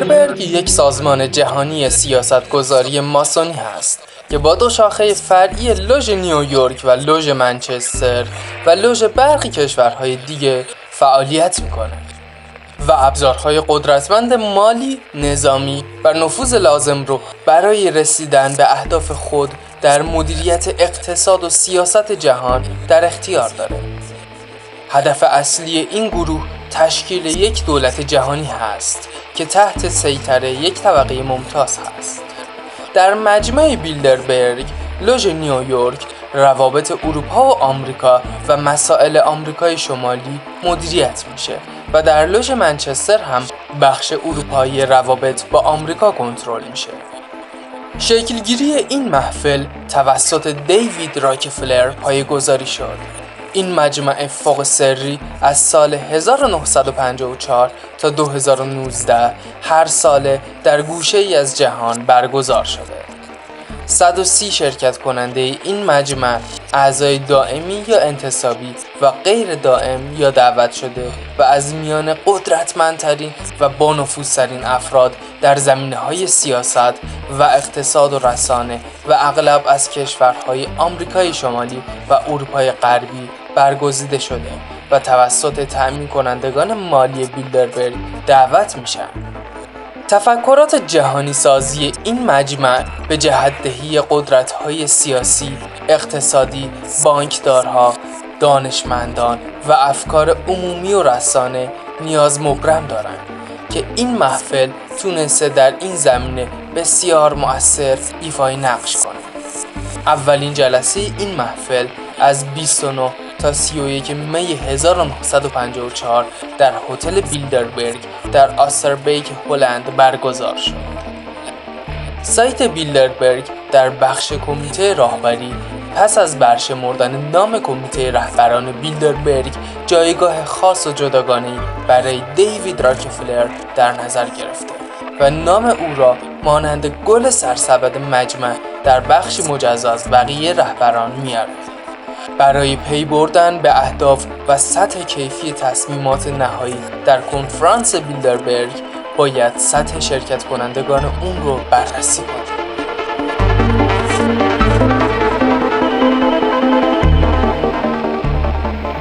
بیلدربرگ یک سازمان جهانی سیاستگذاری ماسونی است که با دو شاخه فرعی لوژ نیویورک و لوژ منچستر و لوژ برخی کشورهای دیگه فعالیت می‌کنه و ابزارهای قدرتمند مالی، نظامی و نفوذ لازم رو برای رسیدن به اهداف خود در مدیریت اقتصاد و سیاست جهان در اختیار داره. هدف اصلی این گروه تشکیل یک دولت جهانی هست که تحت سیطره یک طبقه ممتاز هست. در مجمع بیلدربرگ لوژ نیویورک روابط اروپا و آمریکا و مسائل آمریکای شمالی مدیریت میشه و در لوژ منچستر هم بخش اروپایی روابط با آمریکا کنترل میشه. شکلگیری این محفل توسط دیوید راکفلر پایگذاری شد. این مجمع فوق سری از سال 1954 تا 2019 هر ساله در گوشه ای از جهان برگزار شده. 130 شرکت کننده این مجمع اعضای دائمی یا انتصابی و غیر دائم یا دعوت شده و از میان قدرتمندترین و بانفوذترین افراد در زمینه های سیاست و اقتصاد و رسانه و اغلب از کشورهای آمریکای شمالی و اروپای غربی برگزیده شده و توسط تأمین کنندگان مالی بیلدربرگ دعوت میشن. تفکرات جهانی سازی این مجمع به جهتدهی قدرت های سیاسی، اقتصادی، بانکدارها، دانشمندان و افکار عمومی و رسانه نیاز مبرم دارند که این محفل تونسته در این زمینه بسیار مؤثر ایفای نقش کنه. اولین جلسه این محفل از 29 تا 31 می 1954 در هتل بیلدربرگ در آستربیک هلند برگزار شد. سایت بیلدربرگ در بخش کمیته راهبری پس از برشمردن نام کمیته رهبران بیلدربرگ جایگاه خاص و جداگانه برای دیوید راکفلر در نظر گرفته و نام او را مانند گل سرسبد مجمع در بخش مجزا از بقیه رهبران میاره برای پی بردن به اهداف و سطح کیفی تصمیمات نهایی در کنفرانس بیلدربرگ باید سطح شرکت کنندگان اون رو بررسی کنیم.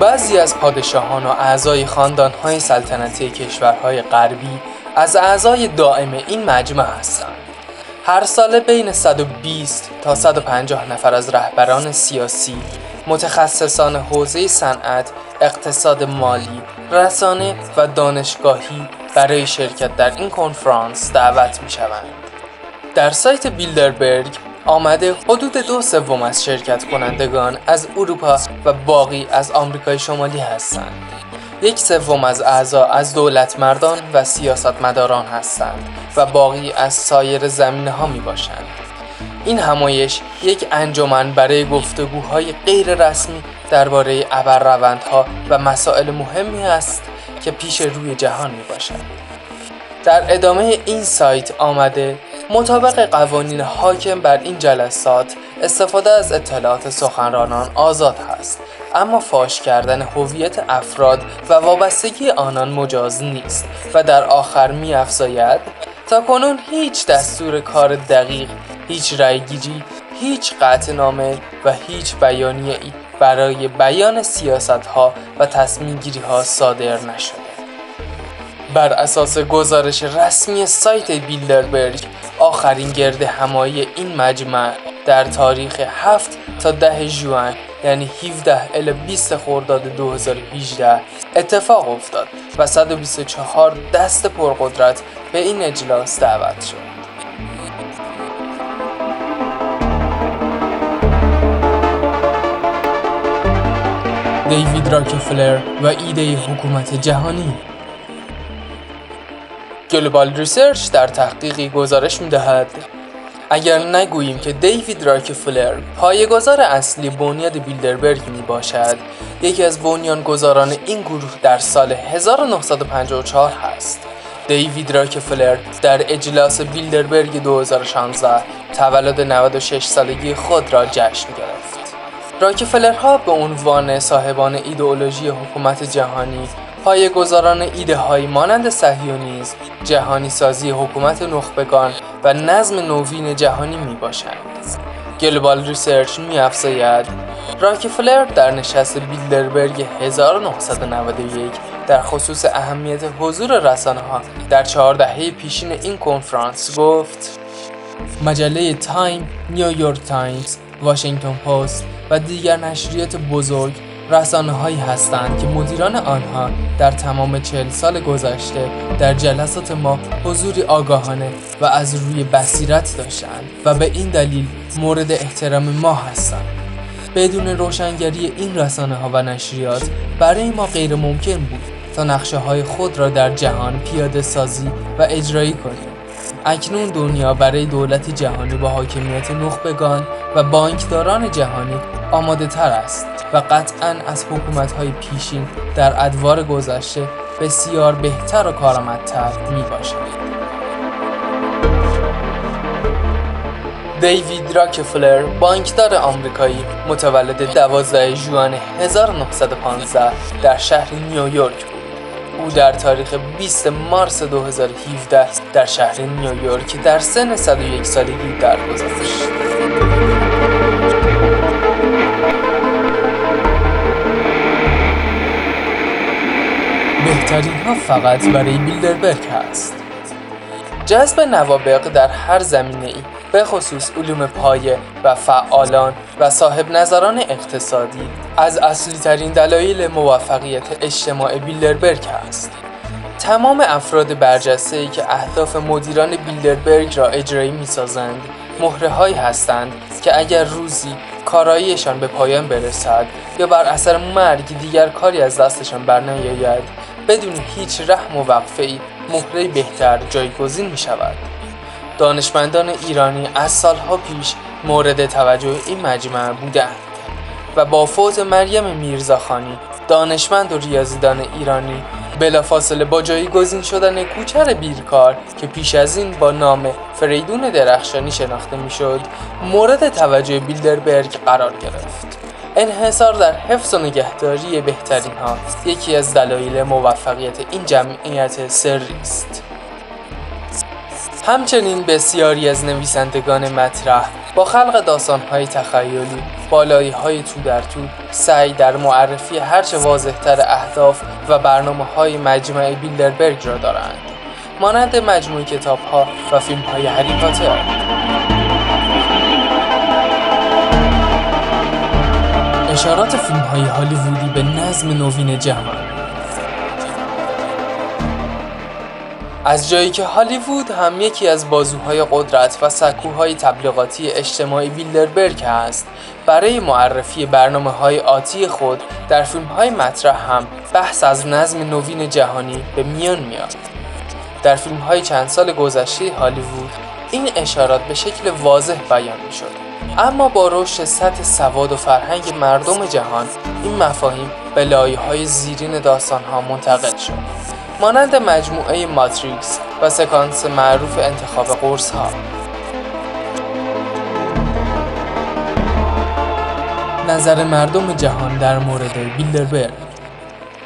بعضی از پادشاهان و اعضای خاندانهای سلطنتی کشورهای غربی از اعضای دائم این مجمع هستند. هر ساله بین 120 تا 150 نفر از رهبران سیاسی متخصصان حوزه صنعت، اقتصاد مالی، رسانه و دانشگاهی برای شرکت در این کنفرانس دعوت می شوند. در سایت بیلدربرگ آمده حدود دو سوم از شرکت کنندگان از اروپا و باقی از آمریکای شمالی هستند. یک سوم از اعضا از دولت مردان و سیاستمداران هستند و باقی از سایر زمینه ها می باشند. این همایش یک انجمن برای گفتگوهای غیر رسمی درباره ابرروندها و مسائل مهمی است که پیش روی جهان می باشد. در ادامه این سایت آمده مطابق قوانین حاکم بر این جلسات استفاده از اطلاعات سخنرانان آزاد هست اما فاش کردن هویت افراد و وابستگی آنان مجاز نیست و در آخر می افزاید تا کنون هیچ دستور کار دقیق هیچ رأیگیری هیچ نامه و هیچ بیانیه ای برای بیان سیاست ها و تصمیم گیری ها صادر نشده. بر اساس گزارش رسمی سایت بیلدربرگ آخرین گرد همایی این مجمع در تاریخ 7 تا 10 جوان یعنی 17 الی 20 خرداد 2018 اتفاق افتاد و 124 دست پرقدرت به این اجلاس دعوت شد. دیوید راکفلر و ایده حکومت جهانی Global Research در تحقیقی گزارش می‌دهد اگر نگوییم که دیوید راکفلر پایه‌گذار اصلی بنیاد بیلدربرگ می باشد یکی از بنیانگذاران این گروه در سال 1954 هست. دیوید راکفلر در اجلاس بیلدربرگ 2016 تولد 96 سالگی خود را جشن گرفت. راکفلرها به عنوان صاحبان ایدئولوژی حکومت جهانی گذاران ایده های مانند صهیونیسم، جهانی سازی حکومت نخبگان و نظم نوین جهانی می باشند. Global Research می افزاید راکفلر در نشست بیلدربرگ 1991 در خصوص اهمیت حضور رسانه ها در چهار دهه پیشین این کنفرانس گفت مجله تایم، نیویورک تایمز، واشنگتن پست و دیگر نشریات بزرگ رسانه هایی هستند که مدیران آنها در تمام چهل سال گذشته در جلسات ما حضوری آگاهانه و از روی بصیرت داشتند و به این دلیل مورد احترام ما هستند. بدون روشنگری این رسانه ها و نشریات برای ما غیر ممکن بود تا نقشه های خود را در جهان پیاده سازی و اجرایی کنیم. اکنون دنیا برای دولت جهانی با حاکمیت نخبگان و بانکداران جهانی آماده تر است و قطعا از حکومت های پیشین در ادوار گذشته بسیار بهتر و کارآمدتر می باشد. دیوید راکفلر بانکدار آمریکایی متولد 12 ژوئن 1915 در شهر نیویورک بود. او در تاریخ 20 مارس 2017 در شهر نیویورک در سن 101 سالگی درگذشت. بهترین ها فقط برای بیلدربرگ هست جذب نوابق در هر زمینه ای به خصوص علوم پایه و فعالان و صاحب نظران اقتصادی از اصلی ترین دلایل موفقیت اجتماع بیلدربرگ است. تمام افراد برجسته ای که اهداف مدیران بیلدربرگ را اجرایی می سازند مهره هایی هستند که اگر روزی کاراییشان به پایان برسد یا بر اثر مرگ دیگر کاری از دستشان برنیاید بدون هیچ رحم و وقفه ای مهره بهتر جایگزین می شود. دانشمندان ایرانی از سالها پیش مورد توجه این مجمع بودند و با فوت مریم میرزاخانی دانشمند و ریاضیدان ایرانی بلافاصله با جایگزین شدن کوچر بیرکار که پیش از این با نام فریدون درخشانی شناخته می‌شد مورد توجه بیلدربرگ قرار گرفت. انحصار در حفظ و نگهداری بهترین ها یکی از دلایل موفقیت این جمعیت سری است. همچنین بسیاری از نویسندگان مطرح با خلق های تخیلی بالایی های تو در تو سعی در معرفی هرچه واضحتر اهداف و برنامه های مجمع بیلدربرگ را دارند. مانند مجموع کتاب ها و فیلم های هری اشارات فیلم های هالیوودی به نظم نوین جهان. از جایی که هالیوود هم یکی از بازوهای قدرت و سکوهای تبلیغاتی اجتماعی بیلدربرگ است برای معرفی برنامه های آتی خود در فیلم های مطرح هم بحث از نظم نوین جهانی به میان میاد. در فیلم های چند سال گذشته هالیوود این اشارات به شکل واضح بیان می شد اما با رشد سطح سواد و فرهنگ مردم جهان این مفاهیم به لایه های زیرین داستان ها منتقل شد. مانند مجموعه ماتریکس و سکانس معروف انتخاب قرص ها نظر مردم جهان در مورد بیلدربرگ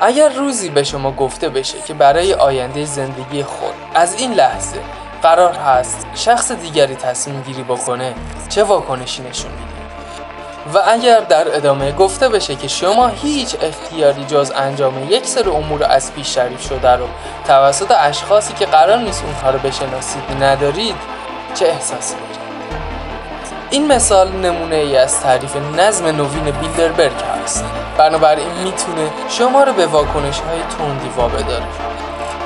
اگر روزی به شما گفته بشه که برای آینده زندگی خود از این لحظه قرار هست شخص دیگری تصمیم گیری بکنه چه واکنشی نشون میده؟ و اگر در ادامه گفته بشه که شما هیچ اختیاری جز انجام یک سر امور از پیش شریف شده رو توسط اشخاصی که قرار نیست اونها رو بشناسید ندارید چه احساسی دارید؟ این مثال نمونه ای از تعریف نظم نوین بیلدربرگ هست. بنابراین می‌تونه شما رو به واکنش های تندی وابداره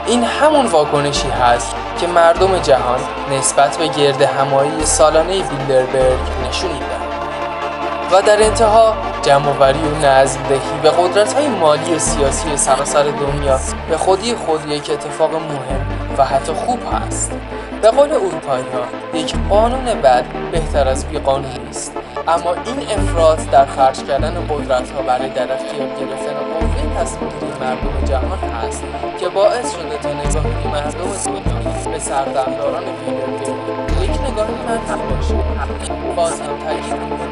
این همون واکنشی هست که مردم جهان نسبت به گرد همایی سالانه بیلدربرگ نشون میدن و در انتها جمعوری و نظمدهی به قدرت های مالی و سیاسی سراسر دنیا به خودی خود یک اتفاق مهم و حتی خوب هست. به قول اروپایی ها یک قانون بد بهتر از بی قانونی است. اما این افراد در خرج کردن قدرت ها برای در اختیار گرفتن قوه تصمیم مردم جهان هست که باعث شده تا نگاه مردم دنیا به سردمداران ویلربی یک نگاه منفی باشه باز هم تاکید